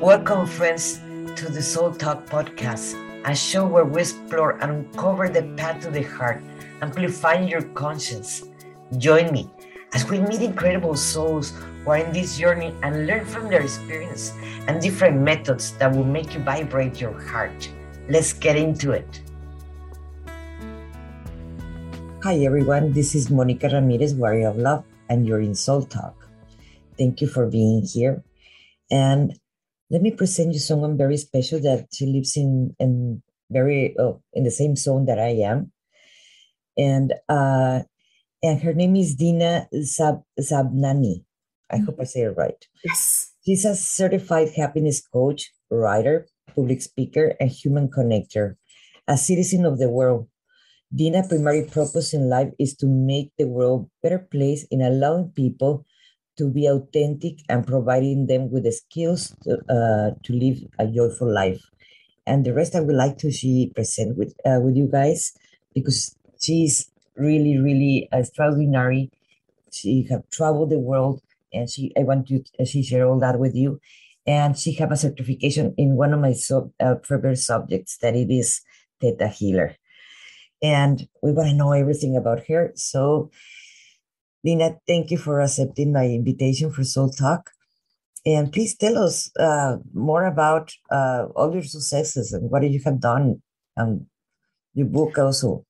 Welcome, friends, to the Soul Talk podcast, a show where we explore and uncover the path to the heart, amplifying your conscience. Join me as we meet incredible souls who are in this journey and learn from their experience and different methods that will make you vibrate your heart. Let's get into it. Hi, everyone. This is Monica Ramirez, Warrior of Love, and you're in Soul Talk. Thank you for being here. And let me present you someone very special that she lives in in very oh, in the same zone that I am, and uh, and her name is Dina Zab- Zabnani. I mm-hmm. hope I say it right. Yes, she's a certified happiness coach, writer, public speaker, and human connector. A citizen of the world, Dina's primary purpose in life is to make the world a better place in allowing people to be authentic and providing them with the skills to, uh, to live a joyful life. And the rest I would like to she present with uh, with you guys because she's really, really extraordinary. She have traveled the world and she I want to she share all that with you. And she have a certification in one of my sub, uh, favorite subjects that it is Theta Healer. And we want to know everything about her. So Dina, thank you for accepting my invitation for Soul Talk. And please tell us uh, more about uh, all your successes and what you have done and your book also.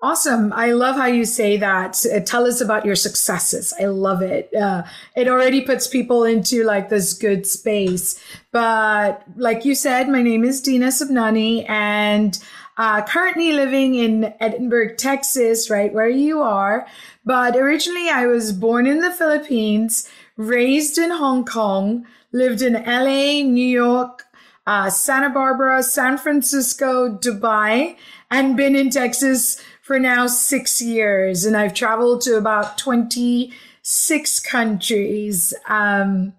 Awesome. I love how you say that. Uh, tell us about your successes. I love it. Uh, it already puts people into like this good space. But like you said, my name is Dina Sabnani and uh, currently living in Edinburg, Texas, right where you are. But originally, I was born in the Philippines, raised in Hong Kong, lived in LA, New York, uh, Santa Barbara, San Francisco, Dubai, and been in Texas for now six years. And I've traveled to about 26 countries. Um,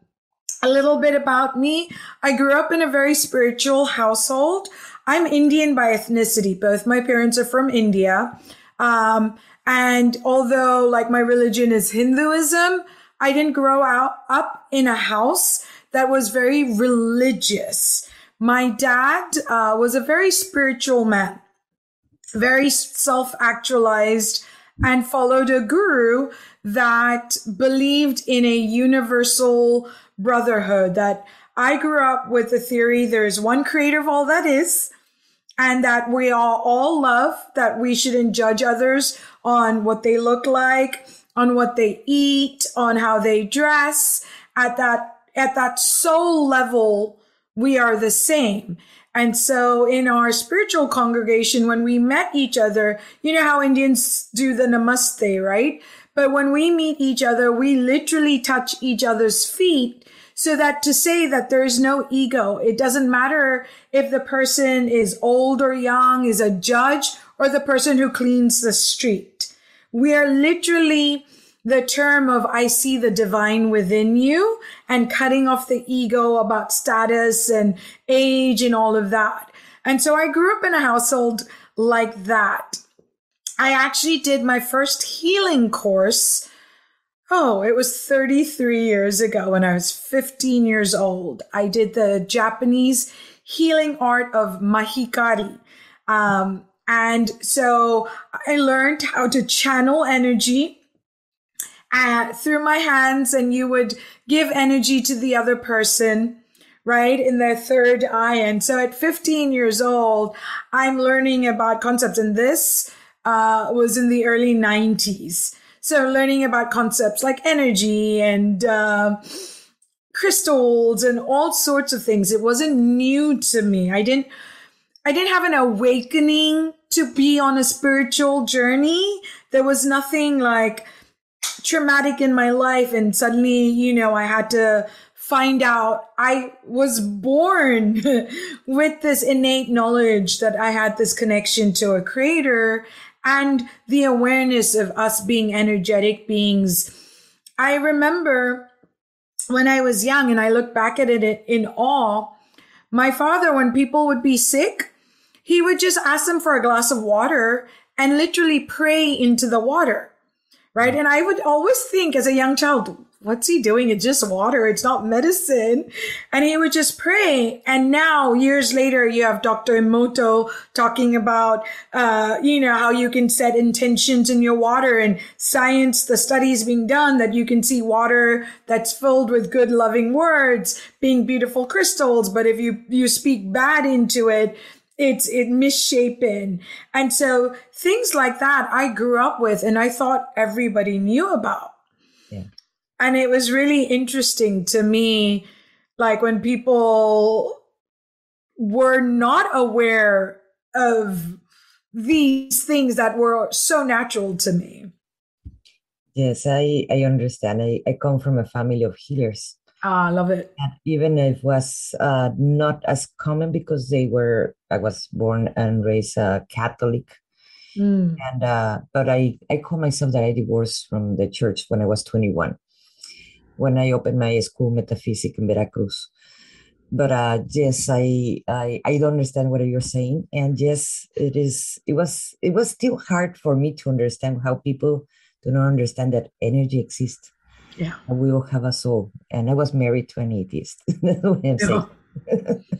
a little bit about me. I grew up in a very spiritual household. I'm Indian by ethnicity. Both my parents are from India. Um, and although like my religion is Hinduism, I didn't grow out up in a house that was very religious. My dad uh, was a very spiritual man, very self actualized, and followed a guru that believed in a universal brotherhood. That I grew up with the theory there's one creator of all that is, and that we all, all love, that we shouldn't judge others on what they look like, on what they eat, on how they dress. At that, at that soul level, we are the same. And so in our spiritual congregation, when we met each other, you know how Indians do the namaste, right? But when we meet each other, we literally touch each other's feet so that to say that there is no ego, it doesn't matter if the person is old or young, is a judge or the person who cleans the street. We are literally the term of I see the divine within you and cutting off the ego about status and age and all of that. And so I grew up in a household like that. I actually did my first healing course Oh, it was 33 years ago when I was 15 years old. I did the Japanese healing art of Mahikari. Um, and so I learned how to channel energy uh, through my hands, and you would give energy to the other person, right, in their third eye. And so at 15 years old, I'm learning about concepts. And this uh, was in the early 90s. So learning about concepts like energy and uh, crystals and all sorts of things. It wasn't new to me. I didn't. I didn't have an awakening to be on a spiritual journey. There was nothing like traumatic in my life and suddenly, you know, I had to find out I was born with this innate knowledge that I had this connection to a creator and the awareness of us being energetic beings. I remember when I was young and I look back at it in awe, my father, when people would be sick, he would just ask them for a glass of water and literally pray into the water. Right. Mm-hmm. And I would always think as a young child, what's he doing? It's just water. It's not medicine. And he would just pray. And now years later, you have Dr. Emoto talking about, uh, you know, how you can set intentions in your water and science, the studies being done that you can see water that's filled with good, loving words being beautiful crystals. But if you, you speak bad into it, it's it misshapen and so things like that i grew up with and i thought everybody knew about. And it was really interesting to me like when people were not aware of these things that were so natural to me Yes, I, I understand. I, I come from a family of healers. ah i love it And even if it was uh, not as common because they were, I was born and raised uh, Catholic. Mm. And uh, but I, I call myself that I divorced from the church when I was 21, when I opened my school metaphysic in Veracruz. But uh, yes, I, I I don't understand what you're saying, and yes, it is. It was it was still hard for me to understand how people do not understand that energy exists yeah we all have a soul. And I was married to an atheist. That's what I'm saying.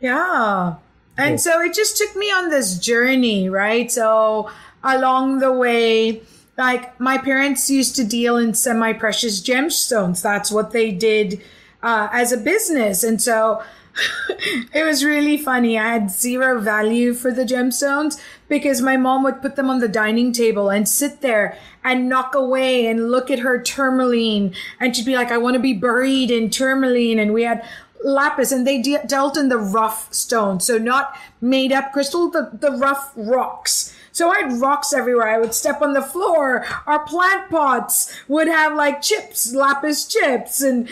Yeah. And Yes. so it just took me on this journey, right? So along the way, like my parents used to deal in semi precious gemstones. That's what they did uh, as a business. And so it was really funny. I had zero value for the gemstones because my mom would put them on the dining table and sit there and knock away and look at her tourmaline. And she'd be like, I want to be buried in tourmaline. And we had lapis and they de- dealt in the rough stone. So not made up crystal, the, the rough rocks. So I had rocks everywhere. I would step on the floor. Our plant pots would have like chips, lapis chips. And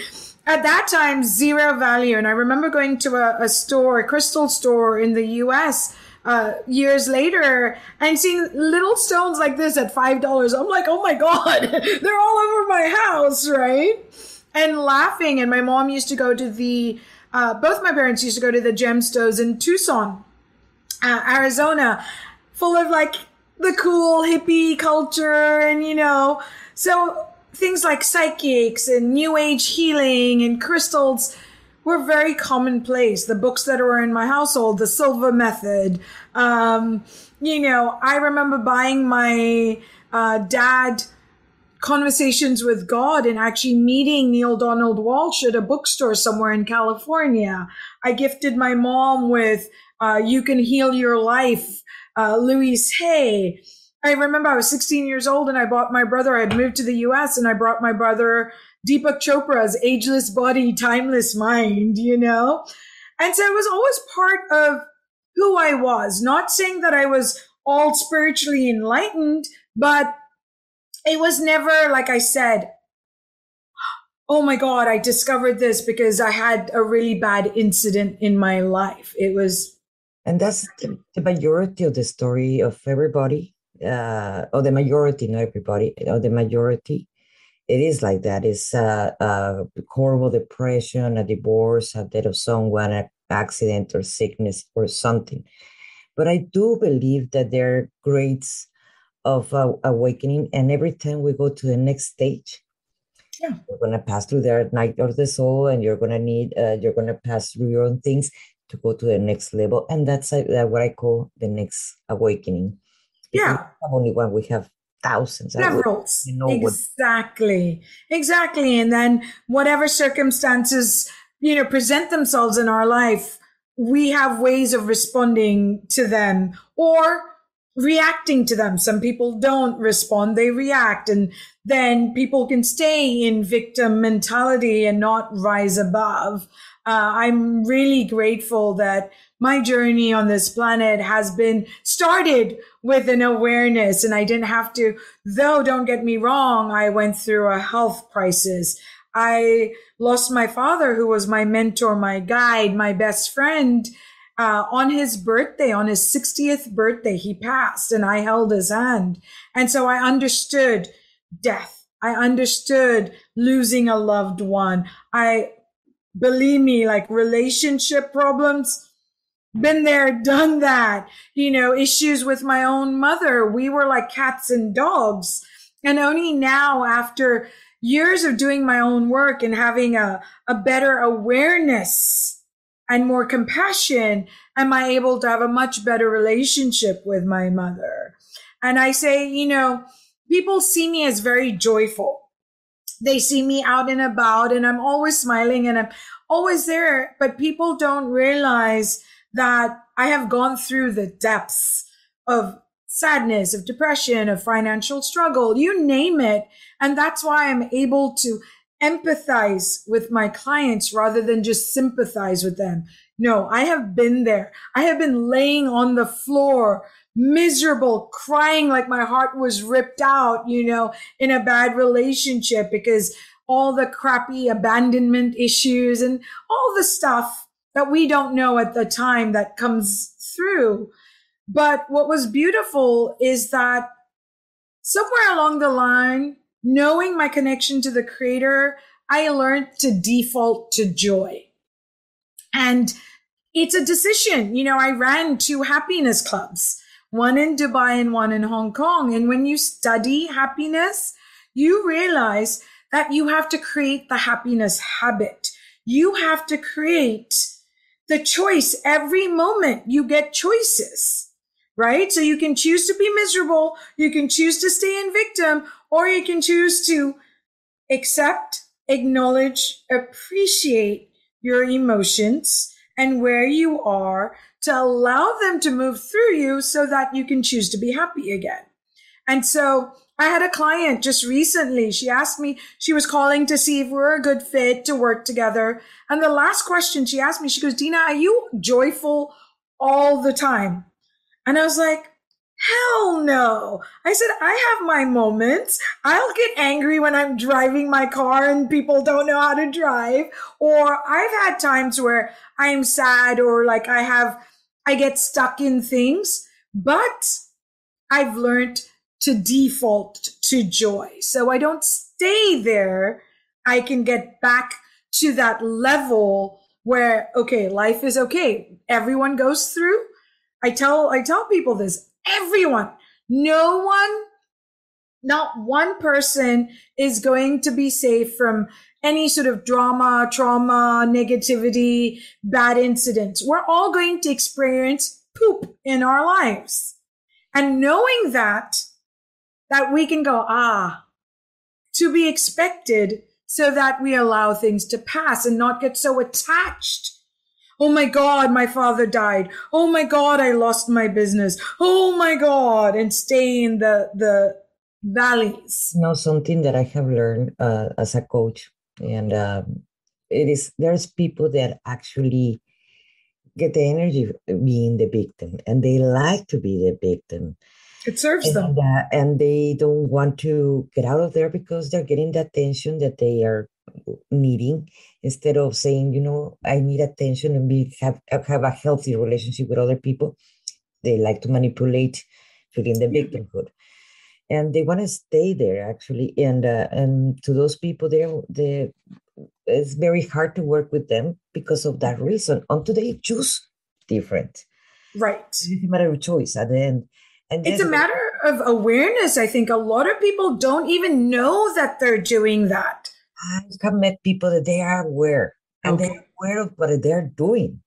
at that time, zero value. And I remember going to a, a store, a crystal store in the US uh, years later and seeing little stones like this at $5. I'm like, oh my God, they're all over my house, right? and laughing. And my mom used to go to the, uh, both my parents used to go to the gemstones in Tucson, uh, Arizona, full of like the cool hippie culture and, you know, so things like psychics and new age healing and crystals were very commonplace. The books that were in my household, the Silva Method. Um, you know, I remember buying my uh, dad conversations with God and actually meeting Neale Donald Walsch at a bookstore somewhere in California. I gifted my mom with uh, You Can Heal Your Life, uh, Louise Hay. I remember I was 16 years old and I bought my brother, I had moved to the US and I brought my brother Deepak Chopra's Ageless Body, Timeless Mind, you know? And so it was always part of who I was. Not saying that I was all spiritually enlightened, but it was never, like I said, oh my God, I discovered this because I had a really bad incident in my life. It was, And that's the, the majority of the story of everybody, uh, or the majority, not everybody, or the majority. It is like that. It's uh, uh, horrible depression, a divorce, a death of someone, an accident or sickness or something. But I do believe that there are grades of uh, awakening, and every time we go to the next stage, Yeah. you're gonna pass through the night of the soul, and you're gonna need, uh, you're gonna pass through your own things to go to the next level, and that's uh, what I call the next awakening. Yeah. only one; we have thousands. several. you know what- exactly. Exactly. And then whatever circumstances, you know, present themselves in our life, we have ways of responding to them or reacting to them. Some people don't respond, they react. And then people can stay in victim mentality and not rise above. Uh, I'm really grateful that my journey on this planet has been started with an awareness and I didn't have to, though don't get me wrong, I went through a health crisis. I lost my father, who was my mentor, my guide, my best friend. Uh, on his birthday, on his 60th birthday, he passed and I held his hand. And so I understood death. I understood losing a loved one. I, believe me, like relationship problems, been there, done that. You know, issues with my own mother. We were like cats and dogs. And only now after, years of doing my own work and having a, a better awareness and more compassion, am I able to have a much better relationship with my mother? And I say, you know, people see me as very joyful. They see me out and about and I'm always smiling and I'm always there, but people don't realize that I have gone through the depths of sadness, of depression, of financial struggle, you name it. And that's why I'm able to empathize with my clients rather than just sympathize with them. No, I have been there. I have been laying on the floor, miserable, crying like my heart was ripped out, you know, in a bad relationship because all the crappy abandonment issues and all the stuff that we don't know at the time that comes through. But what was beautiful is that somewhere along the line, knowing my connection to the creator, I learned to default to joy. And it's a decision. You know, I ran two happiness clubs, one in Dubai and one in Hong Kong. And when you study happiness, you realize that you have to create the happiness habit. You have to create the choice every moment you get choices right? So you can choose to be miserable, you can choose to stay in victim, or you can choose to accept, acknowledge, appreciate your emotions and where you are to allow them to move through you so that you can choose to be happy again. And so I had a client just recently. She asked me, she was calling to see if we are a good fit to work together. And the last question she asked me, she goes, Dina, are you joyful all the time? And I was like, hell no. I said, I have my moments. I'll get angry when I'm driving my car and people don't know how to drive. Or I've had times where I'm sad or like I have, I get stuck in things, but I've learned to default to joy. So I don't stay there. I can get back to that level where, okay, life is okay. Everyone goes through I tell, I tell people this, everyone, no one, not one person is going to be safe from any sort of drama, trauma, negativity, bad incidents. We're all going to experience poop in our lives. And knowing that, that we can go, ah, to be expected so that we allow things to pass and not get so attached Oh my God, my father died. Oh my God, I lost my business. Oh my God, and stay in the, the valleys. You know, something that I have learned uh, as a coach, and um, it is there's people that actually get the energy being the victim, and they like to be the victim. It serves and, them. Uh, and they don't want to get out of there because they're getting the attention that they are needing instead of saying you know i need attention and be have have a healthy relationship with other people. They like to manipulate feeling the victimhood. And they want to stay there actually. And uh, and to those people there they it's very hard to work with them because of that reason. Until they choose different. Right. It's a matter of choice at the end. And it's a matter of awareness i think. A lot of people don't even know that they're doing that I have met people that they are aware and okay. they're aware of what they're doing.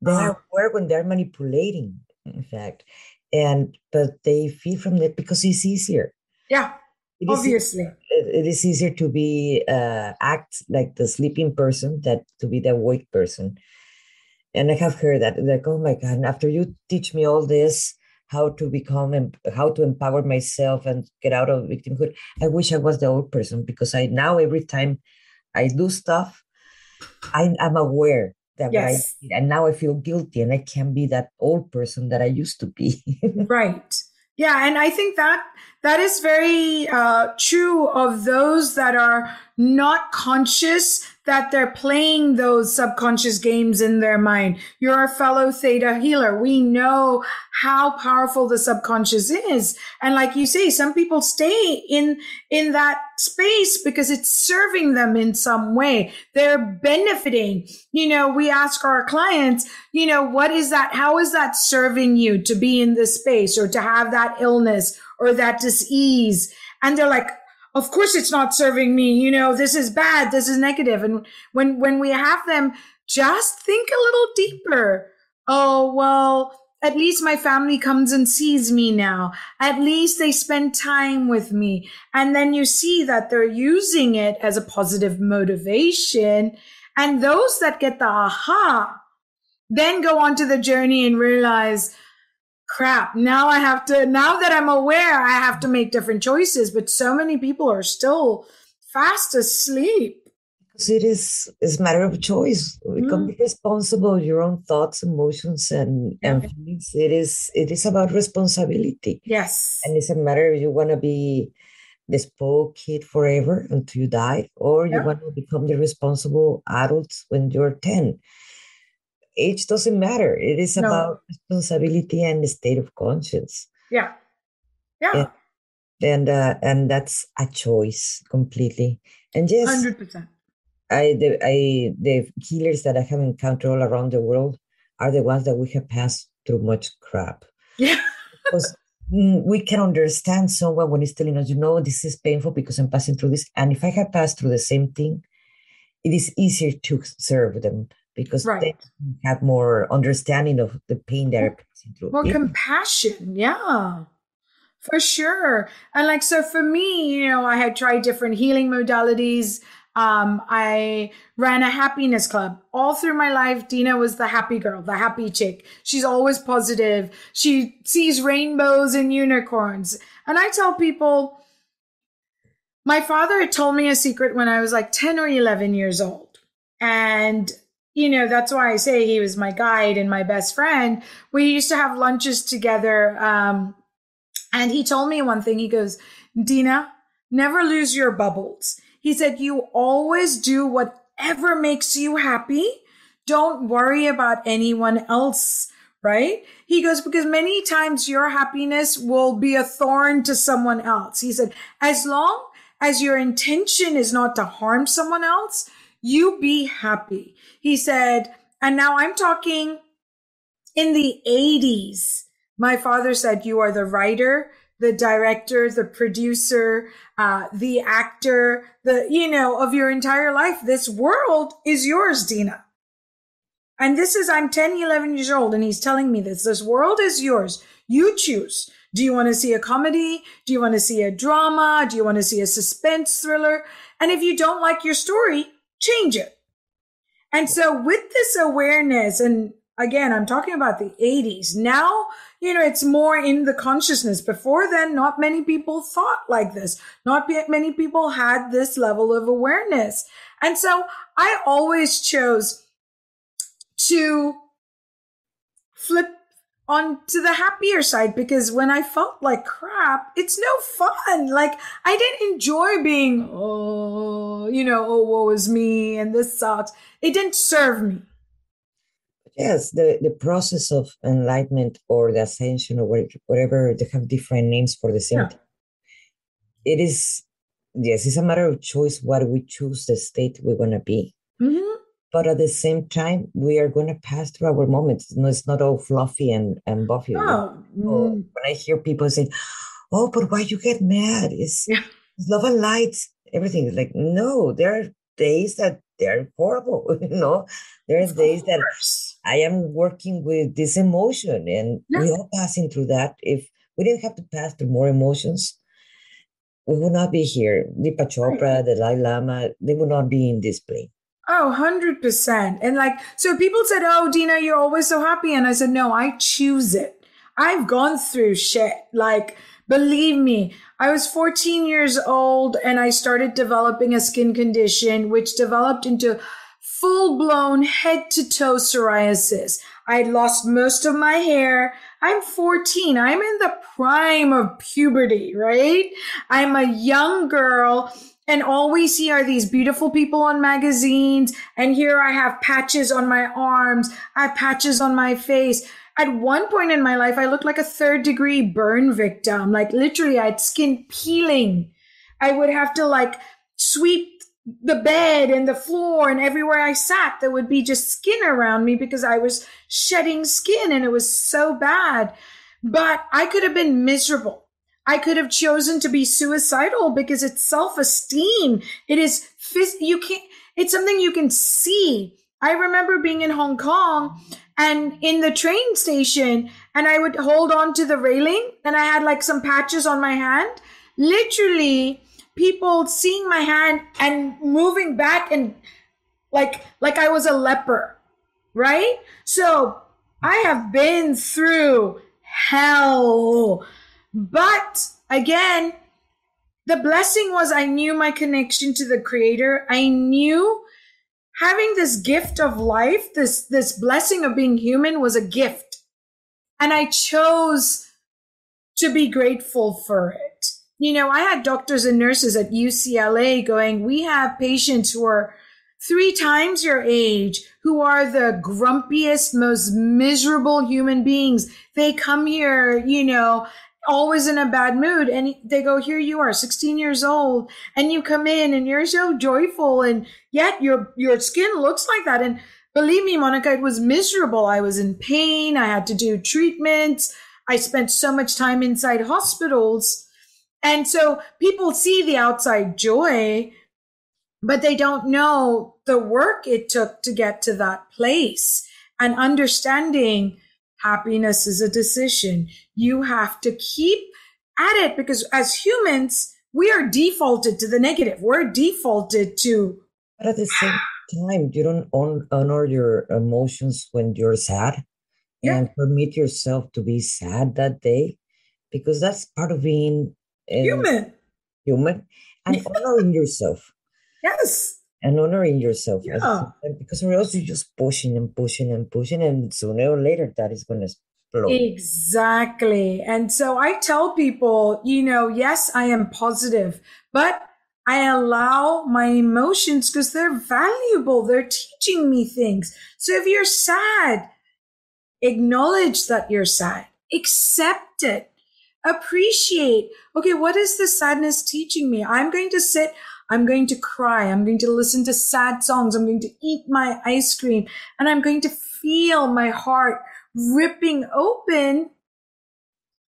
They uh-huh. are aware when they're manipulating, in fact. And but they feed from that because it's easier. Yeah. It obviously. Is, it is easier to be uh act like the sleeping person that to be the awake person. And I have heard that like, oh my God, after you teach me all this, how to become and how to empower myself and get out of victimhood. I wish I was the old person because I now every time I do stuff, I, am aware that yes. I, and now I feel guilty and I can't be that old person that I used to be. right. Yeah, and I think that that is very uh, true of those that are not conscious that they're playing those subconscious games in their mind. You're a fellow theta healer. We know how powerful the subconscious is. And like you say, some people stay in, in that space because it's serving them in some way. They're benefiting. You know, we ask our clients, you know, what is that? How is that serving you to be in this space or to have that illness or that disease? And they're like, of course it's not serving me. You know, this is bad. This is negative. And when, when we have them, just think a little deeper. Oh, well, at least my family comes and sees me now. At least they spend time with me. And then you see that they're using it as a positive motivation. And those that get the aha then go on to the journey and realize, crap, now I have to, now that I'm aware, I have to make different choices. But so many people are still fast asleep. Because it is it's a matter of choice. You mm. can be responsible of your own thoughts, emotions, and, and feelings. It is it is about responsibility. Yes. And it's a matter if you want to be the spoiled kid forever until you die, or you yeah. want to become the responsible adult when you're 10 age doesn't matter. It is no. about responsibility and the state of conscience. Yeah. Yeah. And and, uh, and that's a choice completely. And yes, hundred percent. I the I the healers that I have encountered all around the world are the ones that we have passed through much crap. Yeah. because we can understand someone when he's telling us, you know, this is painful because I'm passing through this. And if I have passed through the same thing, it is easier to serve them because right. they have more understanding of the pain they're passing through. More yeah. compassion, yeah. For sure. And like so for me, you know, I had tried different healing modalities. Um, I ran a happiness club all through my life. Dina was the happy girl, the happy chick. She's always positive. She sees rainbows and unicorns. And I tell people, my father had told me a secret when I was like 10 or 11 years old. And you know, that's why I say he was my guide and my best friend. We used to have lunches together. Um, and he told me one thing. He goes, Dina, never lose your bubbles. He said, you always do whatever makes you happy. Don't worry about anyone else. Right? He goes, because many times your happiness will be a thorn to someone else. He said, as long as your intention is not to harm someone else, you be happy. He said, and now I'm talking in the 80s. My father said, You are the writer, the director, the producer, uh, the actor, the, you know, of your entire life. This world is yours, Dina. And this is, I'm 10, 11 years old, and he's telling me this. This world is yours. You choose. Do you want to see a comedy? Do you want to see a drama? Do you want to see a suspense thriller? And if you don't like your story, change it. And so with this awareness, and again, I'm talking about the 80s. Now, you know, it's more in the consciousness. Before then, not many people thought like this. Not many people had this level of awareness. And so I always chose to flip on to the happier side because when I felt like crap, it's no fun. Like I didn't enjoy being, oh, you know, oh, woe is me and this sucks. It didn't serve me. Yes, the, the process of enlightenment or the ascension or whatever, they have different names for the same yeah. thing. It is, yes, it's a matter of choice what we choose the state we're going to be. Mm-hmm but at the same time we are going to pass through our moments no it's not all fluffy and and buffy oh. mm. when i hear people say oh but why you get mad it's, yeah. it's love and light everything is like no there are days that they're horrible you know there are of days course. that i am working with this emotion and yeah. we are passing through that if we didn't have to pass through more emotions we would not be here Deepak Chopra, right. the Dalai Lama, they would not be in this plane. Oh, 100%. And like, so people said, Oh, Dina, you're always so happy. And I said, No, I choose it. I've gone through shit. Like, believe me, I was 14 years old and I started developing a skin condition, which developed into full blown head to toe psoriasis. I lost most of my hair. I'm 14. I'm in the prime of puberty, right? I'm a young girl and all we see are these beautiful people on magazines. And here I have patches on my arms. I have patches on my face. At one point in my life, I looked like a third degree burn victim. Like literally I had skin peeling. I would have to like sweep the bed and the floor and everywhere I sat, there would be just skin around me because I was shedding skin and it was so bad. But I could have been miserable. I could have chosen to be suicidal because it's self-esteem. It is you can't it's something you can see. I remember being in Hong Kong and in the train station and I would hold on to the railing and I had like some patches on my hand. Literally people seeing my hand and moving back and like like I was a leper, right? So I have been through hell. But again, the blessing was I knew my connection to the creator. I knew having this gift of life, this, this blessing of being human was a gift. And I chose to be grateful for it. You know, I had doctors and nurses at UCLA going, we have patients who are three times your age who are the grumpiest, most miserable human beings. They come here, you know, always in a bad mood. And they go, here you are, 16 years old, and you come in and you're so joyful. And yet your, your skin looks like that. And believe me, Monica, it was miserable. I was in pain. I had to do treatments. I spent so much time inside hospitals. And so people see the outside joy, but they don't know the work it took to get to that place and understanding happiness is a decision. You have to keep at it because as humans, we are defaulted to the negative. We're defaulted to. But at the same time, you don't honor your emotions when you're sad yeah. and permit yourself to be sad that day because that's part of being uh, human. Human and honoring yourself. Yes. And honoring yourself. Yeah. Because or else you're just pushing and pushing and pushing, and sooner or later that is going to explode. Exactly. And so I tell people, you know, yes, I am positive, but I allow my emotions because they're valuable. They're teaching me things. So if you're sad, acknowledge that you're sad, accept it, appreciate. Okay, what is the sadness teaching me? I'm going to sit, I'm going to cry. I'm going to listen to sad songs. I'm going to eat my ice cream and I'm going to feel my heart ripping open.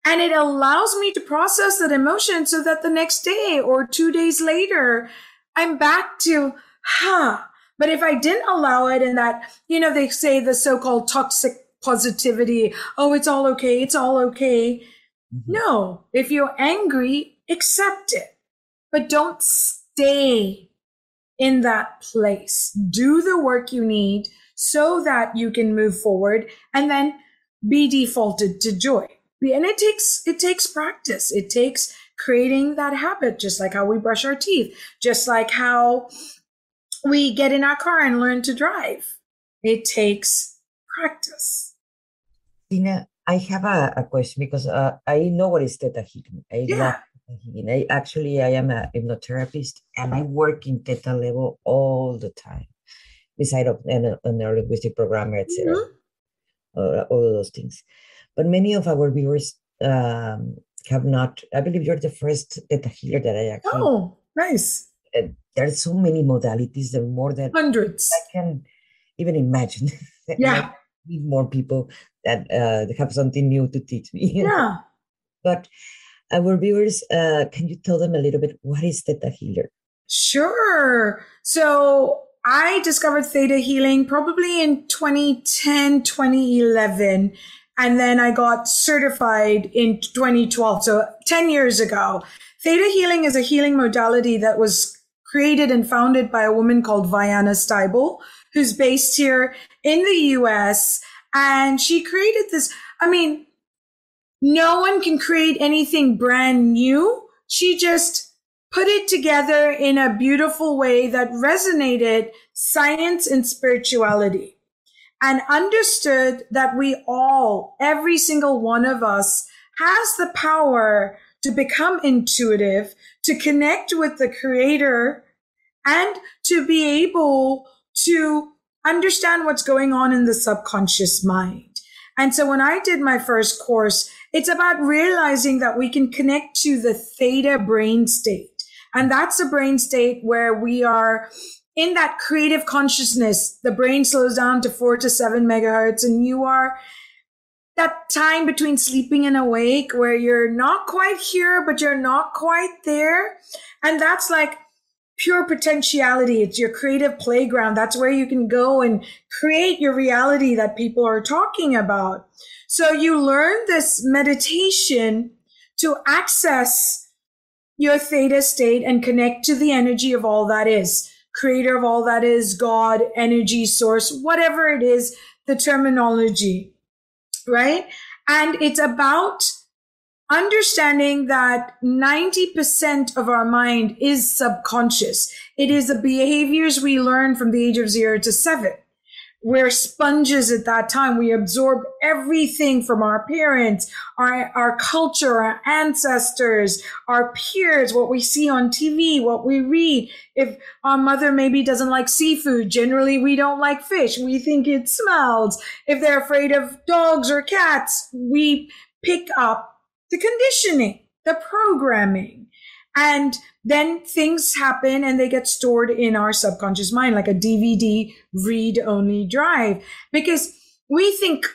And it allows me to process that emotion so that the next day or two days later, I'm back to, huh. But if I didn't allow it and that, you know, they say the so-called toxic positivity, oh, it's all okay. It's all okay. Mm-hmm. No, if you're angry, accept it, but don't stay in that place. Do the work you need so that you can move forward and then be defaulted to joy. And it takes, it takes practice. It takes creating that habit, just like how we brush our teeth, just like how we get in our car and learn to drive. It takes practice. Tina, I have a, a question because uh, I know what is theta healing. I yeah. love. I actually I am a hypnotherapist and I work in theta level all the time, beside of an, an linguistic programmer, etc. Mm-hmm. Uh, all of those things. But many of our viewers um, have not. I believe you're the first theta healer that I actually. Oh, nice. Uh, there are so many modalities. There are more than hundreds. I can even imagine. Yeah. need more people that uh, have something new to teach me. Yeah. but our viewers, uh, can you tell them a little bit what is Theta Healer? Sure. So I discovered Theta Healing probably in 2010, 2011. And then I got certified in 2012. So 10 years ago. Theta Healing is a healing modality that was created and founded by a woman called Vianna Stibal, who's based here in the US. And she created this. I mean, no one can create anything brand new. She just put it together in a beautiful way that resonated science and spirituality and understood that we all, every single one of us has the power to become intuitive, to connect with the creator and to be able to understand what's going on in the subconscious mind. And so when I did my first course, it's about realizing that we can connect to the theta brain state. And that's a brain state where we are in that creative consciousness. The brain slows down to four to seven megahertz and you are that time between sleeping and awake where you're not quite here, but you're not quite there. And that's like pure potentiality. It's your creative playground. That's where you can go and create your reality that people are talking about. So you learn this meditation to access your theta state and connect to the energy of all that is creator of all that is God, energy source, whatever it is, the terminology right? And it's about understanding that 90% of our mind is subconscious. It is the behaviors we learn from the age of zero to seven. We're sponges at that time. We absorb everything from our parents, our, our culture, our ancestors, our peers, what we see on TV, what we read. If our mother maybe doesn't like seafood, generally we don't like fish. We think it smells. If they're afraid of dogs or cats, we pick up the conditioning, the programming. And then things happen and they get stored in our subconscious mind, like a DVD read only drive, because we think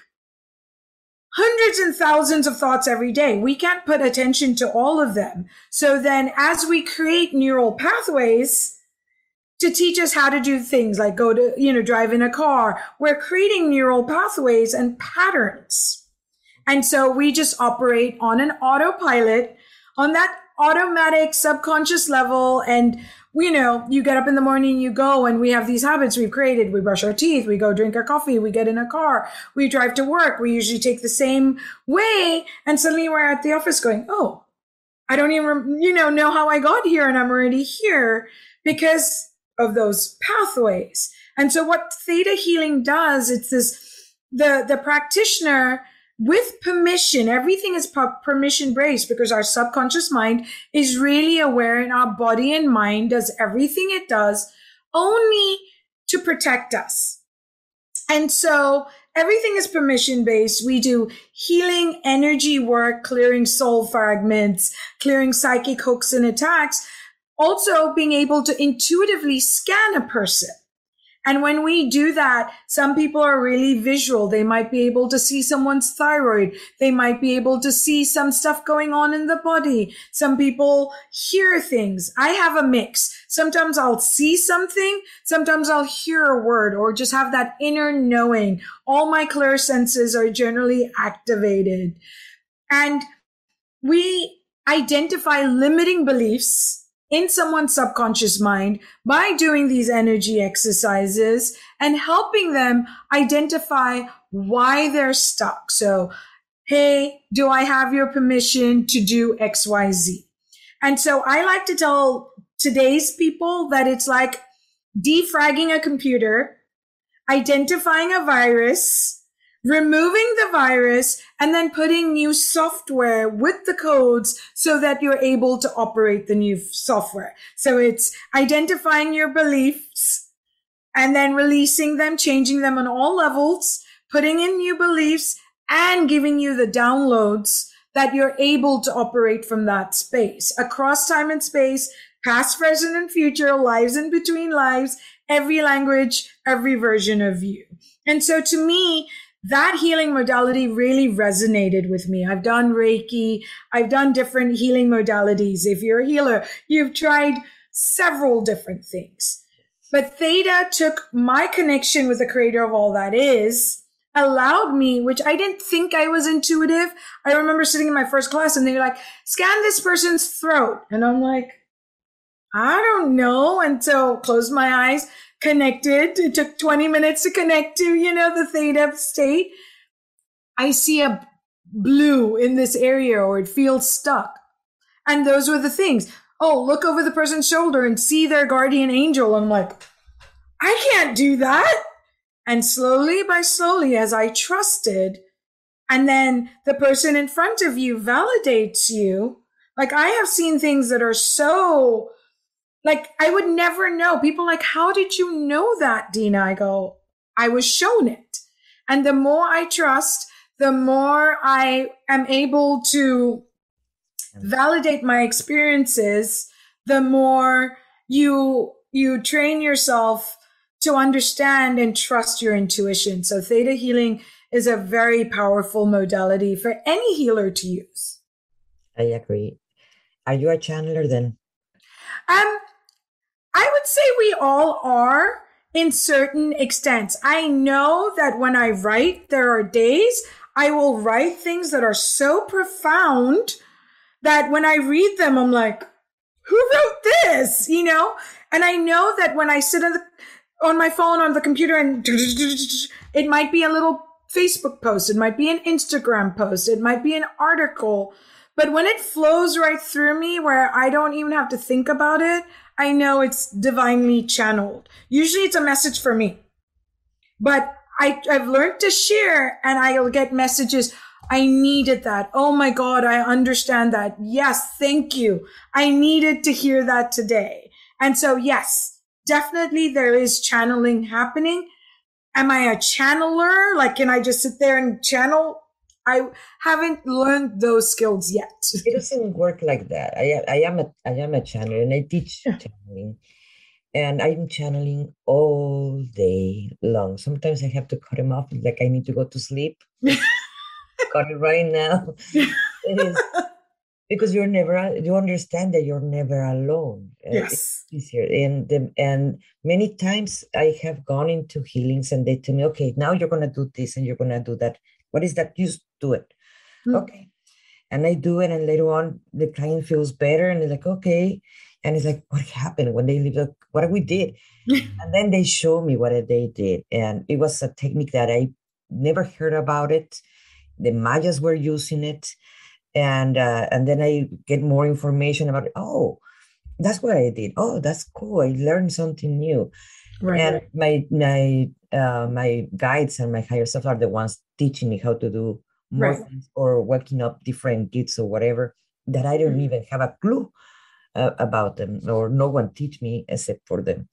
hundreds and thousands of thoughts every day. We can't put attention to all of them. So then as we create neural pathways, to teach us how to do things like go to, you know, drive in a car. We're creating neural pathways and patterns. And so we just operate on an autopilot on that automatic subconscious level and you know, you get up in the morning, you go, and we have these habits we've created. We brush our teeth, we go drink our coffee, we get in a car, we drive to work. We usually take the same way, and suddenly we're at the office going, "Oh, I don't even, you know, know how I got here, and I'm already here because of those pathways." And so, what theta healing does, it's this the the practitioner with permission. Everything is permission based because our subconscious mind is really aware and our body and mind does everything it does only to protect us. And so everything is permission based. We do healing energy work, clearing soul fragments, clearing psychic hooks and attacks. Also being able to intuitively scan a person and when we do that, some people are really visual. They might be able to see someone's thyroid. They might be able to see some stuff going on in the body. Some people hear things. I have a mix. Sometimes I'll see something. Sometimes I'll hear a word or just have that inner knowing. All my clear senses are generally activated. And we identify limiting beliefs in someone's subconscious mind by doing these energy exercises and helping them identify why they're stuck. So, hey, do I have your permission to do XYZ? And so I like to tell today's people that it's like defragging a computer, identifying a virus, removing the virus and then putting new software with the codes so that you're able to operate the new software. So it's identifying your beliefs and then releasing them, changing them on all levels, putting in new beliefs and giving you the downloads that you're able to operate from that space across time and space, past, present, and future, lives in between lives, every language, every version of you. And so to me, that healing modality really resonated with me. I've done Reiki. I've done different healing modalities. If you're a healer, you've tried several different things. But Theta took my connection with the creator of all that is, allowed me, which I didn't think I was intuitive. I remember sitting in my first class and they were like, scan this person's throat. And I'm like, I don't know. And so closed my eyes, connected. It took 20 minutes to connect to, you know, the theta state. I see a blue in this area or it feels stuck. And those were the things. Oh, look over the person's shoulder and see their guardian angel. I'm like, I can't do that. And slowly by slowly, as I trusted, and then the person in front of you validates you. Like I have seen things that are so like I would never know. People like, how did you know that, Dina? I go, I was shown it. And the more I trust, the more I am able to validate my experiences, the more you, you train yourself to understand and trust your intuition. So theta healing is a very powerful modality for any healer to use. I agree. Are you a channeler then? Um, I would say we all are in certain extents. I know that when I write, there are days I will write things that are so profound that when I read them, I'm like, who wrote this? You know? And I know that when I sit on, the, on my phone on the computer and it might be a little Facebook post, it might be an Instagram post, it might be an article. But when it flows right through me where I don't even have to think about it, I know it's divinely channeled. Usually it's a message for me. But I, I've learned to share and I'll get messages. I needed that. Oh my God, I understand that. Yes, thank you. I needed to hear that today. And so, yes, definitely there is channeling happening. Am I a channeler? Like, can I just sit there and channel? I haven't learned those skills yet. It doesn't work like that. I, I am a I am a channeler and I teach channeling and I'm channeling all day long. Sometimes I have to cut him off, like I need to go to sleep. cut it right now. it is because you're never you understand that you're never alone. Uh, yes, it's easier. And the, and many times I have gone into healings and they tell me, okay, now you're gonna do this and you're gonna do that. What is that? You do it. Mm. Okay. And I do it, and later on the client feels better, and they're like, okay and it's like what happened when they leave the, what we did and then they show me what they did and it was a technique that i never heard about it the mayas were using it and uh, and then i get more information about it oh that's what i did oh that's cool i learned something new right. and my my uh, my guides and my higher self are the ones teaching me how to do more right. things or working up different gifts or whatever that i don't mm-hmm. even have a clue uh, about them or no one teach me except for them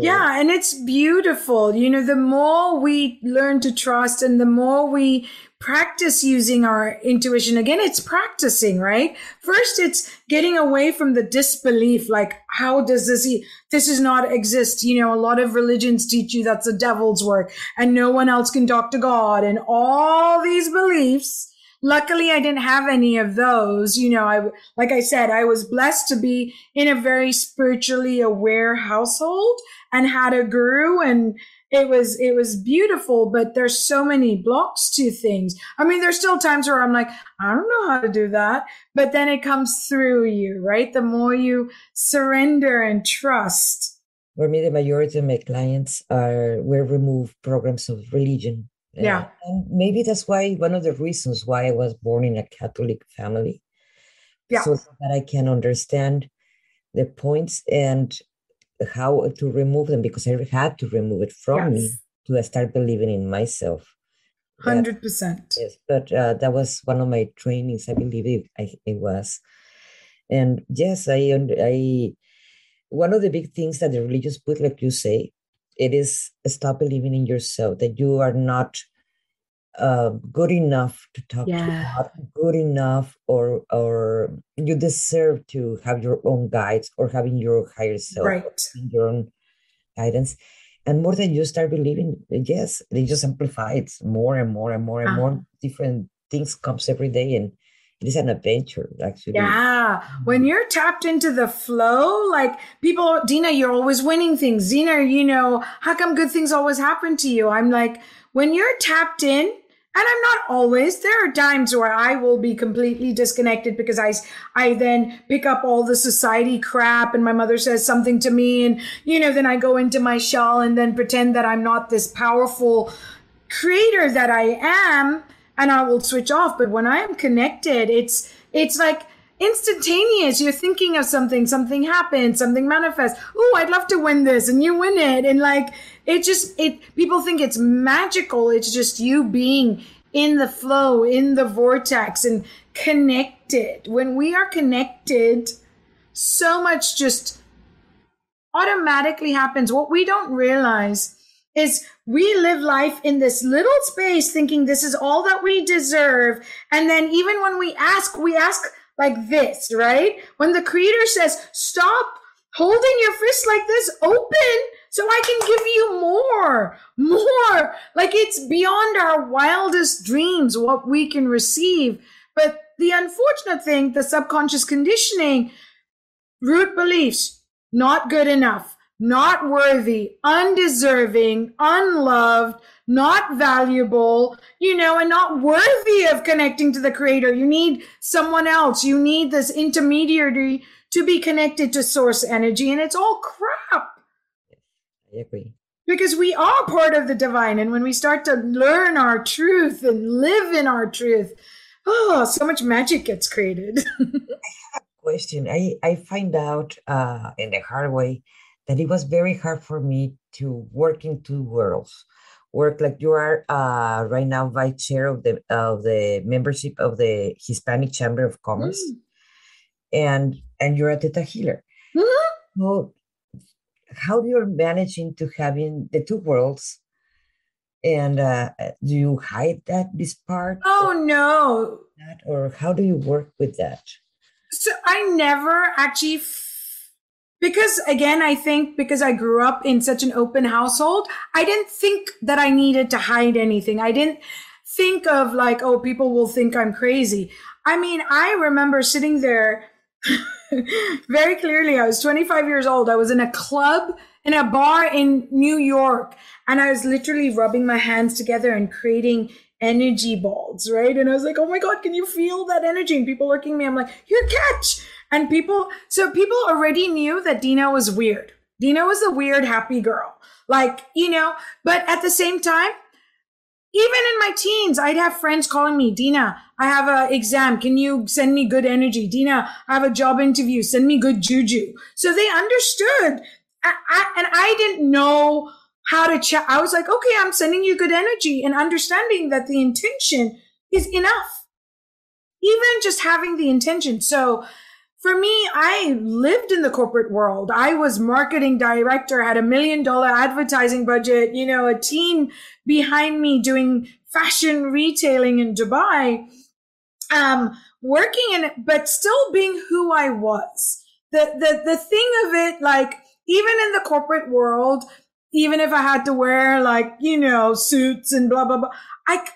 yeah and it's beautiful. You know the more we learn to trust and the more we practice using our intuition again it's practicing right? First it's getting away from the disbelief like how does this this does not exist. You know a lot of religions teach you that's the devil's work and no one else can talk to god and all these beliefs luckily I didn't have any of those. You know, I, like I said, I was blessed to be in a very spiritually aware household and had a guru and it was, it was beautiful, but there's so many blocks to things. I mean, there's still times where I'm like, I don't know how to do that, but then it comes through you, right? The more you surrender and trust. For me, the majority of my clients are, will remove programs of religion yeah. And maybe that's why one of the reasons why I was born in a Catholic family. Yeah. So that I can understand the points and how to remove them because I had to remove it from yes. me to start believing in myself. Hundred percent. Yes, but uh, that was one of my trainings. I believe it, I, it was, and yes, I I one of the big things that the religious put, like you say, it is stop believing in yourself that you are not uh, good enough to talk yeah. to God, good enough, or or you deserve to have your own guides or having your higher self, right. your own guidance. And more than you start believing, yes, they just amplify it more and more and more and uh-huh. more different things comes every day, and it is an adventure actually yeah when mm-hmm. you're tapped into the flow like people dina you're always winning things dina you know how come good things always happen to you i'm like when you're tapped in and I'm not always. There are times where I will be completely disconnected because I, I then pick up all the society crap and my mother says something to me and, you know, then I go into my shell and then pretend that I'm not this powerful creator that I am and I will switch off. But when I am connected, it's it's like instantaneous. You're thinking of something, something happens, something manifests. Oh, I'd love to win this, and you win it. And like it just it people think it's magical. It's just you being in the flow, in the vortex, and connected. When we are connected, so much just automatically happens. What we don't realize is we live life in this little space thinking this is all that we deserve. And then even when we ask, we ask like this, right? When the creator says, stop holding your fist like this open so I can give you more, more. Like it's beyond our wildest dreams what we can receive. But the unfortunate thing, the subconscious conditioning, root beliefs, not good enough, not worthy, undeserving, unloved, not valuable, you know, and not worthy of connecting to the creator. You need someone else. You need this intermediary to be connected to source energy. And it's all crap. I agree. Because we are part of the divine. And when we start to learn our truth and live in our truth, oh, so much magic gets created. I have a Question. I, I find out uh, in the hard way that it was very hard for me to work in two worlds work like you are uh, right now vice chair of the of the membership of the Hispanic Chamber of Commerce, mm. and and you're a Theta healer. Mm-hmm. So, how do you're managing to having the two worlds, and uh, do you hide that this part? Oh or, no! That, or how do you work with that? So I never actually because again, I think because I grew up in such an open household, I didn't think that I needed to hide anything. I didn't think of like, oh, people will think I'm crazy. I mean, I remember sitting there very clearly. I was 25 years old. I was in a club in a bar in New York and I was literally rubbing my hands together and creating energy balls, right? And I was like, oh my God, can you feel that energy? And people looking at me, I'm like, you're catch. And people, so people already knew that Dina was weird. Dina was a weird, happy girl. Like, you know, but at the same time, even in my teens, I'd have friends calling me, Dina, I have an exam. Can you send me good energy? Dina, I have a job interview. Send me good juju. So they understood. I, I, and I didn't know how to chat. I was like, okay, I'm sending you good energy and understanding that the intention is enough. Even just having the intention. So for me, I lived in the corporate world. I was marketing director, had a million dollar advertising budget, you know, a team behind me doing fashion retailing in Dubai, um, working in it, but still being who I was. The, the, the thing of it, like, even in the corporate world, even if I had to wear like, you know, suits and blah, blah, blah, I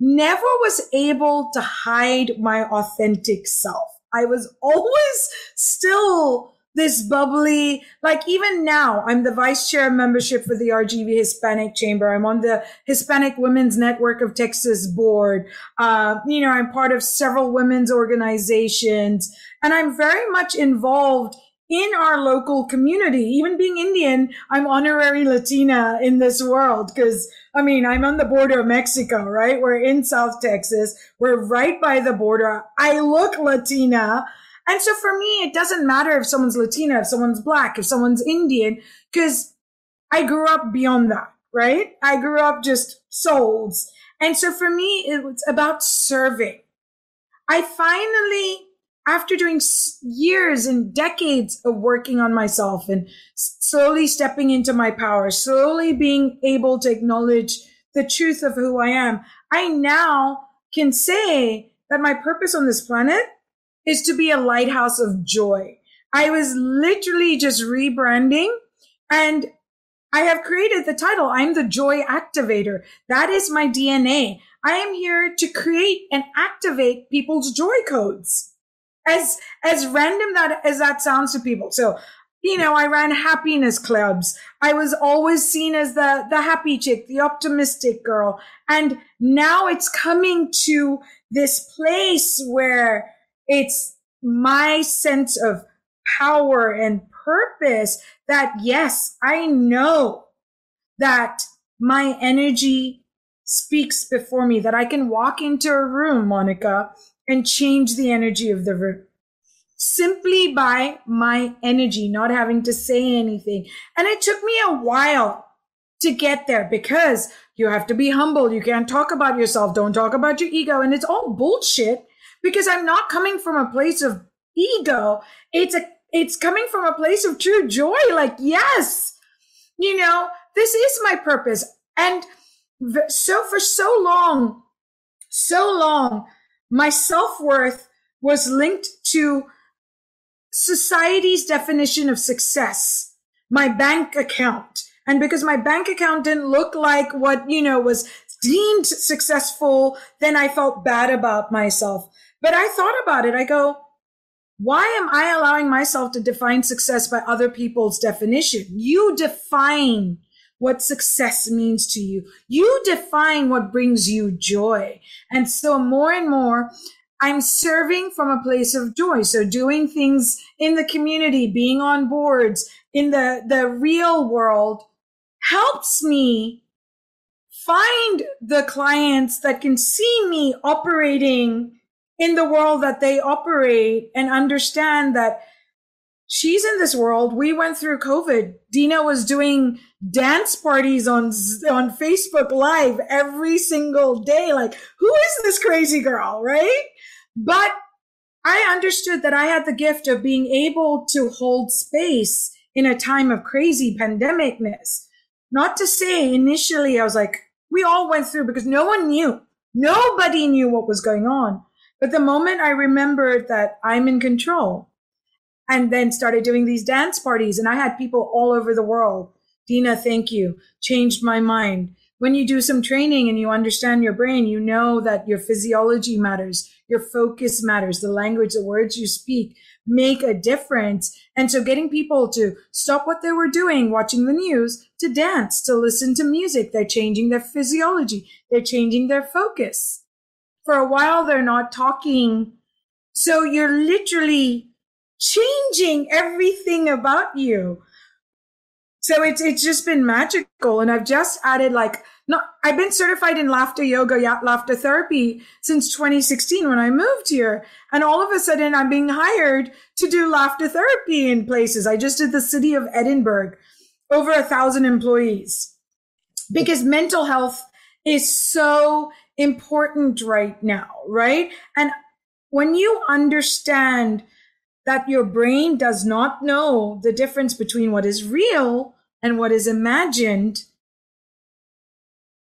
never was able to hide my authentic self. I was always still this bubbly, like even now, I'm the vice chair of membership for the RGV Hispanic Chamber. I'm on the Hispanic Women's Network of Texas board. Uh, you know, I'm part of several women's organizations and I'm very much involved in our local community. Even being Indian, I'm honorary Latina in this world because I mean, I'm on the border of Mexico, right? We're in South Texas. We're right by the border. I look Latina. And so for me, it doesn't matter if someone's Latina, if someone's black, if someone's Indian, because I grew up beyond that, right? I grew up just souls. And so for me, it was about serving. I finally after doing years and decades of working on myself and slowly stepping into my power, slowly being able to acknowledge the truth of who I am, I now can say that my purpose on this planet is to be a lighthouse of joy. I was literally just rebranding and I have created the title. I'm the joy activator. That is my DNA. I am here to create and activate people's joy codes as as random that as that sounds to people. So, you know, I ran happiness clubs. I was always seen as the the happy chick, the optimistic girl. And now it's coming to this place where it's my sense of power and purpose that yes, I know that my energy speaks before me, that I can walk into a room, Monica, and change the energy of the room simply by my energy, not having to say anything. And it took me a while to get there because you have to be humble. You can't talk about yourself. Don't talk about your ego. And it's all bullshit because I'm not coming from a place of ego. It's a, it's coming from a place of true joy. Like, yes, you know, this is my purpose. And so for so long, so long, my self worth was linked to society's definition of success, my bank account, And because my bank account didn't look like what, you know, was deemed successful, then I felt bad about myself. But I thought about it. I go, why am I allowing myself to define success by other people's definition? You define what success means to you. You define what brings you joy. And so more and more, I'm serving from a place of joy. So doing things in the community, being on boards in the, the real world helps me find the clients that can see me operating in the world that they operate and understand that she's in this world. We went through COVID. Dina was doing dance parties on on Facebook Live every single day. Like, who is this crazy girl, right? But I understood that I had the gift of being able to hold space in a time of crazy pandemicness. Not to say initially I was like, we all went through because no one knew. Nobody knew what was going on. But the moment I remembered that I'm in control and then started doing these dance parties and I had people all over the world. Dina, thank you. Changed my mind. When you do some training and you understand your brain, you know that your physiology matters, your focus matters, the language, the words you speak make a difference. And so getting people to stop what they were doing, watching the news, to dance, to listen to music, they're changing their physiology. They're changing their focus. For a while, they're not talking. So you're literally changing everything about you. So it's it's just been magical, and I've just added like no, I've been certified in laughter yoga, laughter therapy since 2016 when I moved here, and all of a sudden I'm being hired to do laughter therapy in places. I just did the city of Edinburg, over a thousand employees, because mental health is so important right now, right? And when you understand that your brain does not know the difference between what is real and what is imagined,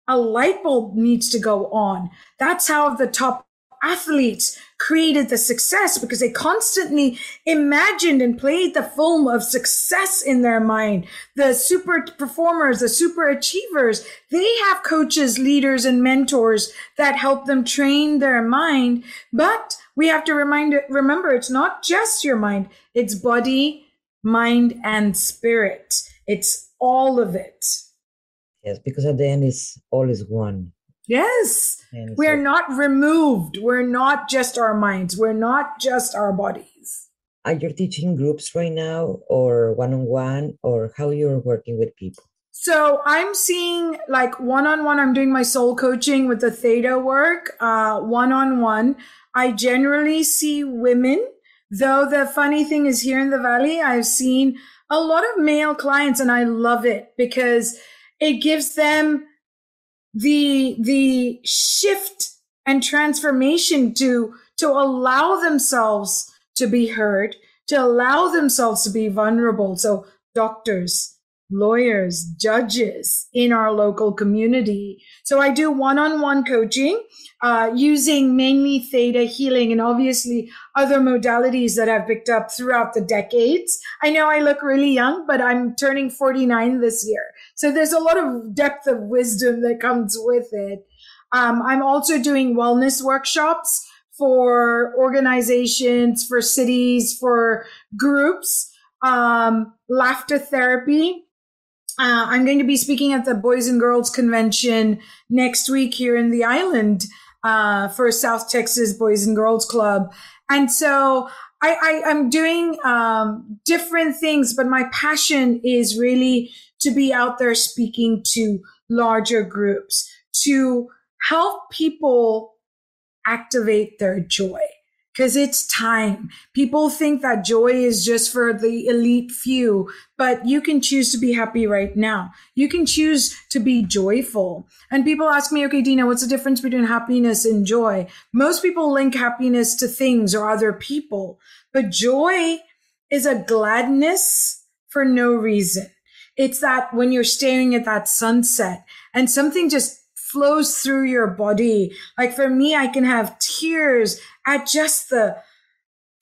a light bulb needs to go on. That's how the top athletes created the success because they constantly imagined and played the film of success in their mind. The super performers, the super achievers, they have coaches, leaders, and mentors that help them train their mind. But we have to remind remember it's not just your mind, it's body, mind, and spirit. It's all of it. Yes, because at the end it's all is one. Yes. And we're so, not removed. We're not just our minds. We're not just our bodies. Are you teaching groups right now or one on one or how you're working with people? So I'm seeing like one on one, I'm doing my soul coaching with the theta work, one on one. I generally see women, though the funny thing is here in the Valley, I've seen a lot of male clients and I love it because it gives them the the shift and transformation to to allow themselves to be heard to allow themselves to be vulnerable. So doctors lawyers judges in our local community so i do one-on-one coaching uh, using mainly theta healing and obviously other modalities that i've picked up throughout the decades i know i look really young but i'm turning 49 this year so there's a lot of depth of wisdom that comes with it. Um, I'm also doing wellness workshops for organizations, for cities, for groups, um, laughter therapy. Uh, I'm going to be speaking at the Boys and Girls Convention next week here in the island uh, for South Texas Boys and Girls Club. And so I, I, am doing um, different things, but my passion is really to be out there speaking to larger groups, to help people activate their joy. Cause it's time. People think that joy is just for the elite few, but you can choose to be happy right now. You can choose to be joyful. And people ask me, okay, Dina, what's the difference between happiness and joy? Most people link happiness to things or other people, but joy is a gladness for no reason. It's that when you're staring at that sunset and something just flows through your body. Like for me, I can have tears at just the,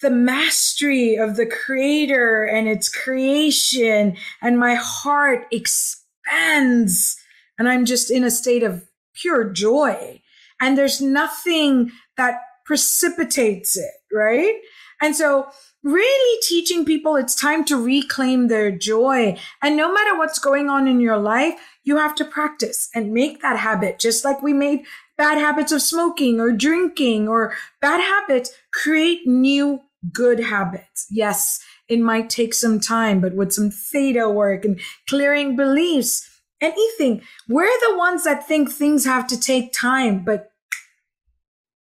the mastery of the creator and its creation and my heart expands and I'm just in a state of pure joy. And there's nothing that precipitates it, right? And so really teaching people it's time to reclaim their joy. And no matter what's going on in your life, you have to practice and make that habit, just like we made bad habits of smoking or drinking or bad habits, create new good habits. Yes, it might take some time, but with some theta work and clearing beliefs, anything, we're the ones that think things have to take time, but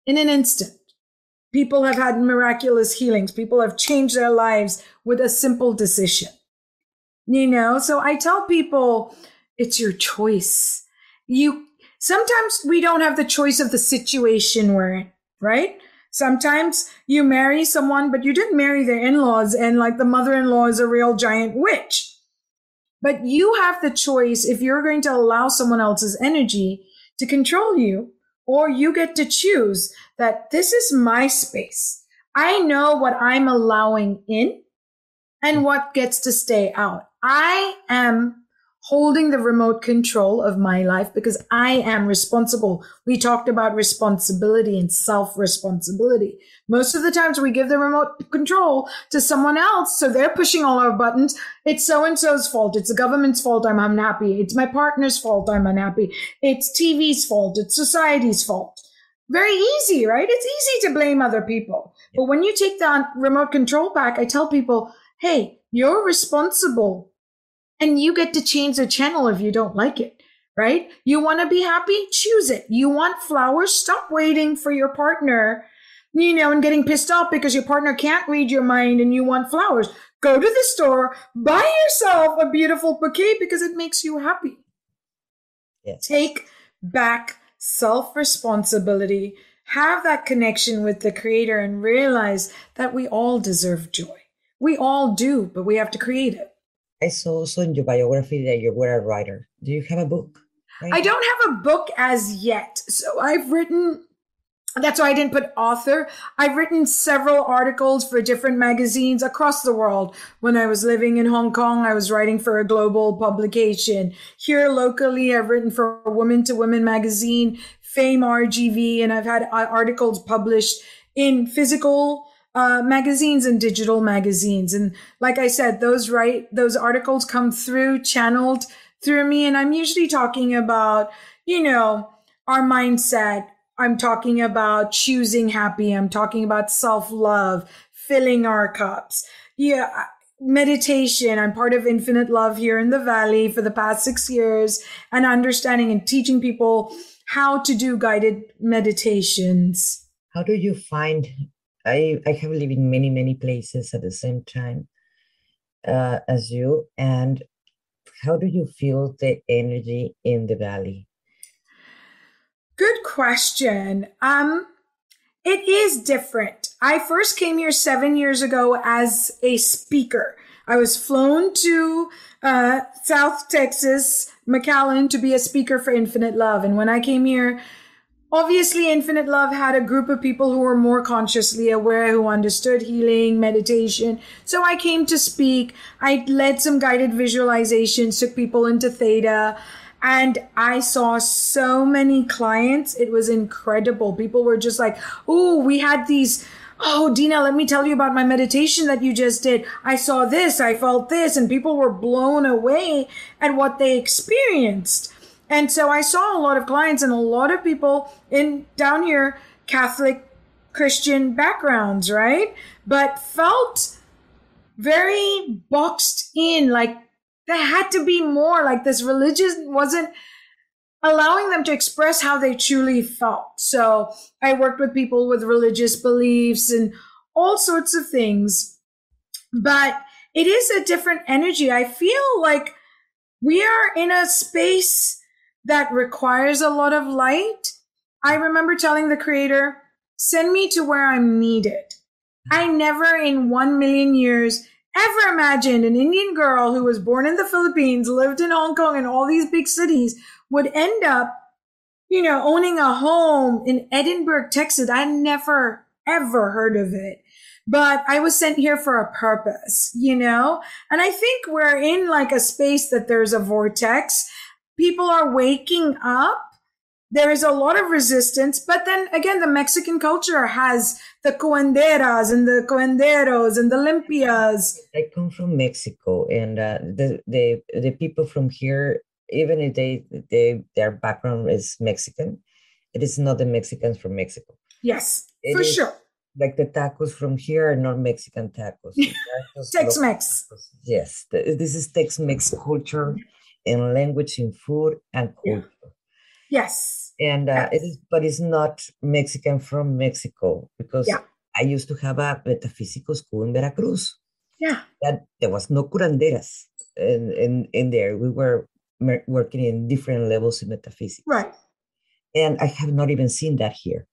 in an instant, people have had miraculous healings. People have changed their lives with a simple decision. You know, so I tell people it's your choice. You sometimes we don't have the choice of the situation we're in, right? Sometimes you marry someone, but you didn't marry their in-laws and like the mother-in-law is a real giant witch. But you have the choice if you're going to allow someone else's energy to control you, or you get to choose that this is my space. I know what I'm allowing in and what gets to stay out. I am holding the remote control of my life because I am responsible. We talked about responsibility and self responsibility. Most of the times we give the remote control to someone else. So they're pushing all our buttons. It's so and so's fault. It's the government's fault. I'm unhappy. It's my partner's fault. I'm unhappy. It's TV's fault. It's society's fault. Very easy, right? It's easy to blame other people. But when you take that remote control back, I tell people, Hey, you're responsible and you get to change the channel if you don't like it, right? You want to be happy? Choose it. You want flowers? Stop waiting for your partner, you know, and getting pissed off because your partner can't read your mind and you want flowers. Go to the store, buy yourself a beautiful bouquet because it makes you happy. Yes. Take back self responsibility, have that connection with the creator, and realize that we all deserve joy. We all do, but we have to create it. I saw also in your biography that you were a writer. Do you have a book? Right? I don't have a book as yet. So I've written, that's why I didn't put author. I've written several articles for different magazines across the world. When I was living in Hong Kong, I was writing for a global publication. Here locally, I've written for Woman to Woman magazine, Fame RGV, and I've had uh, articles published in physical uh, magazines and digital magazines. And like I said, those right, those articles come through channeled through me. And I'm usually talking about, you know, our mindset. I'm talking about choosing happy. I'm talking about self love, filling our cups. Yeah. Meditation. I'm part of Infinite Love here in the Valley for the past six years and understanding and teaching people how to do guided meditations. How do you find I, I have lived in many, many places at the same time uh, as you. And how do you feel the energy in the valley? Good question. Um, it is different. I first came here seven years ago as a speaker. I was flown to uh, South Texas, McAllen, to be a speaker for Infinite Love. And when I came here, Obviously, Infinite Love had a group of people who were more consciously aware, who understood healing, meditation. So I came to speak. I led some guided visualizations, took people into theta, and I saw so many clients. It was incredible. People were just like, Oh, we had these. Oh, Dina, let me tell you about my meditation that you just did. I saw this, I felt this, and people were blown away at what they experienced. And so I saw a lot of clients and a lot of people in down here, Catholic Christian backgrounds, right? But felt very boxed in, like there had to be more, like this religion wasn't allowing them to express how they truly felt. So I worked with people with religious beliefs and all sorts of things. But it is a different energy. I feel like we are in a space that requires a lot of light, I remember telling the creator, send me to where I'm needed. I never in one million years ever imagined an Indian girl who was born in the Philippines, lived in Hong Kong and all these big cities would end up, you know, owning a home in Edinburg, Texas. I never, ever heard of it. But I was sent here for a purpose, you know? And I think we're in like a space that there's a vortex. People are waking up there is a lot of resistance. But then again, the Mexican culture has the curanderas and the curanderos and the limpias. I come from Mexico, and uh, the the the people from here, even if they they their background is Mexican, it is not the Mexicans from Mexico. Yes, it for sure. Like the tacos from here are not Mexican tacos. Tex Mex. Yes, this is Tex Mex culture and language in food and culture. Yeah Yes. And uh, yes. it is, but it's not Mexican from Mexico because yeah. I used to have a metaphysical school in Veracruz. Yeah. That there was no curanderas in, in, in there. We were working in different levels in metaphysics. Right. And I have not even seen that here.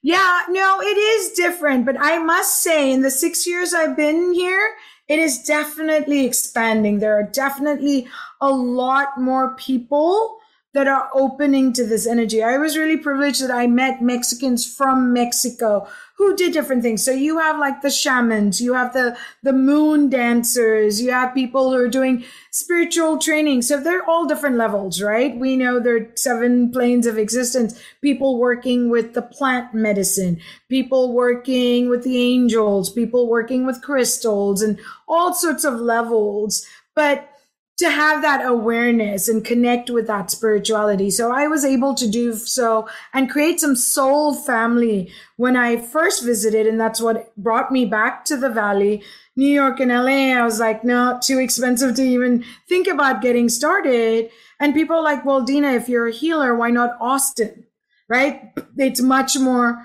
Yeah, no, it is different. But I must say, in the six years I've been here, it is definitely expanding. There are definitely a lot more people that are opening to this energy. I was really privileged that I met Mexicans from Mexico who did different things. So you have like the shamans, you have the, the moon dancers, you have people who are doing spiritual training. So they're all different levels, right? We know there are seven planes of existence, people working with the plant medicine, people working with the angels, people working with crystals and all sorts of levels. But to have that awareness and connect with that spirituality. So I was able to do so and create some soul family when I first visited. And that's what brought me back to the Valley, New York and LA. I was like, no, too expensive to even think about getting started. And people are like, well, Dina, if you're a healer, why not Austin? Right? It's much more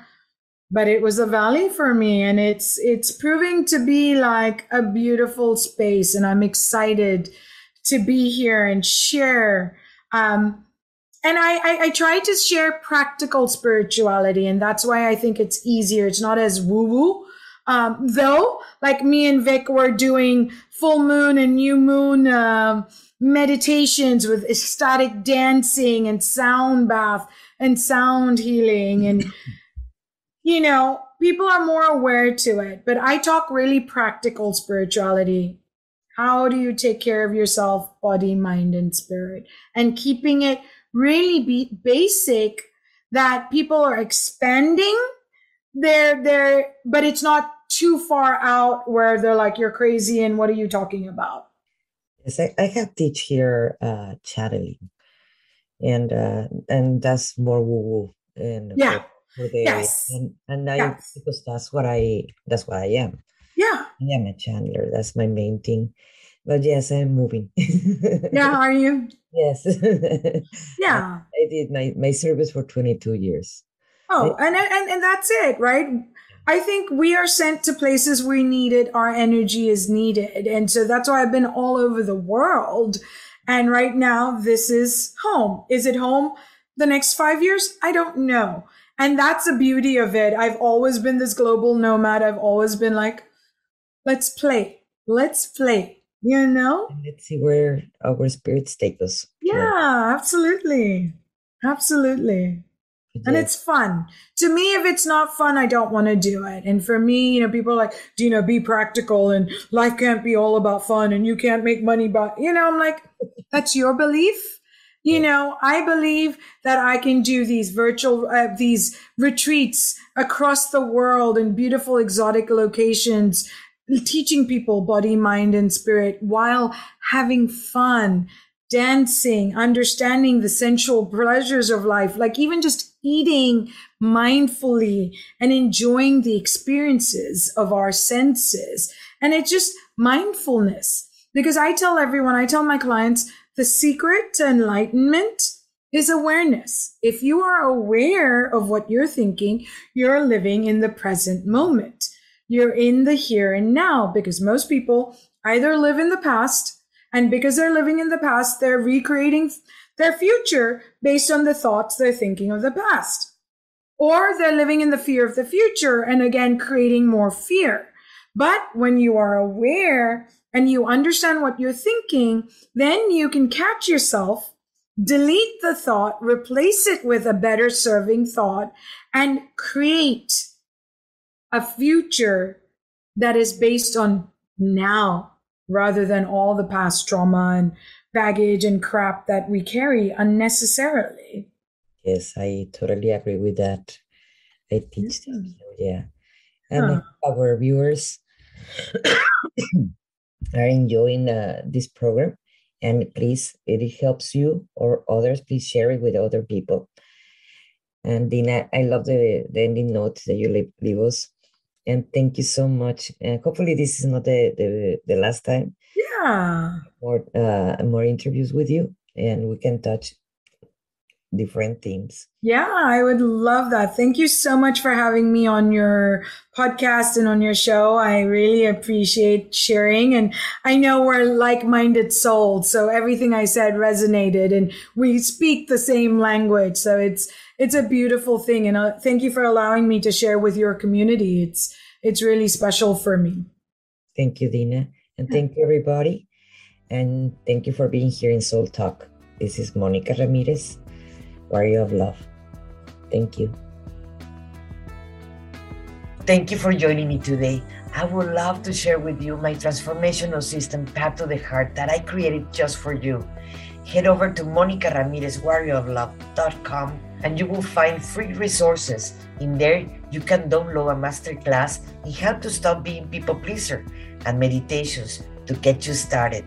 but it was a valley for me and it's it's proving to be like a beautiful space and i'm excited to be here and share. Um, and I, I, I try to share practical spirituality, and that's why I think it's easier. It's not as woo woo. Um, though, like me and Vic were doing full moon and new moon uh, meditations with ecstatic dancing and sound bath and sound healing, and you know, people are more aware to it. But I talk really practical spirituality how do you take care of yourself, body, mind, and spirit? And keeping it really be basic that people are expanding their, their, but it's not too far out where they're like, you're crazy and what are you talking about? Yes, I, I have teach here uh channeling. And uh and that's more woo woo and yeah. For, for the, yes. and, and I yes. because that's what I that's what I am. Yeah. I am a channeler. That's my main thing. But yes, I'm moving. yeah, are you? Yes. yeah. I, I, did my, my service for 22 years. Oh, I, and, and and that's it, right? I think we are sent to places we need it. Our energy is needed. And so that's why I've been all over the world. And right now, this is home. Is it home the next five years? I don't know. And that's the beauty of it. I've always been this global nomad. I've always been like, let's play. Let's play. You know? And let's see where our spirits take us. Yeah, absolutely. Absolutely. And it's fun. To me, if it's not fun, I don't want to do it. And for me, you know, people are like, do you know, be practical and life can't be all about fun and you can't make money. But, you know, I'm like, that's your belief. You know, I believe that I can do these virtual, uh, these retreats across the world in beautiful exotic locations teaching people body, mind, and spirit while having fun, dancing, understanding the sensual pleasures of life, like even just eating mindfully and enjoying the experiences of our senses. And it's just mindfulness. Because I tell everyone, I tell my clients, the secret to enlightenment is awareness. If you are aware of what you're thinking, you're living in the present moment. You're in the here and now because most people either live in the past and because they're living in the past, they're recreating their future based on the thoughts they're thinking of the past. Or they're living in the fear of the future and again creating more fear. But when you are aware and you understand what you're thinking, then you can catch yourself, delete the thought, replace it with a better serving thought, and create a future that is based on now rather than all the past trauma and baggage and crap that we carry unnecessarily. Yes, I totally agree with that. I teach Mm. that. Yeah. And Huh. our viewers are enjoying uh, this program. And please, if it helps you or others, please share it with other people. And Dina, I love the, the ending note that you leave, leave us. And thank you so much. And hopefully this is not the, the, the last time. Yeah. More uh, more interviews with you and we can touch different themes. Yeah, I would love that. Thank you so much for having me on your podcast and on your show. I really appreciate sharing. And I know we're like minded souls. So everything I said resonated and we speak the same language. So it's, it's a beautiful thing. And uh, thank you for allowing me to share with your community. It's, it's really special for me. Thank you, Dina. And thank you, everybody. And thank you for being here in Soul Talk. This is Monica Ramirez, Warrior of Love. Thank you. Thank you for joining me today. I would love to share with you my transformational system, Path to the Heart, that I created just for you. Head over to MonicaRamirezWarriorOfLove.com and you will find free resources. In there, you can download a masterclass in how to stop being people pleaser and meditations to get you started.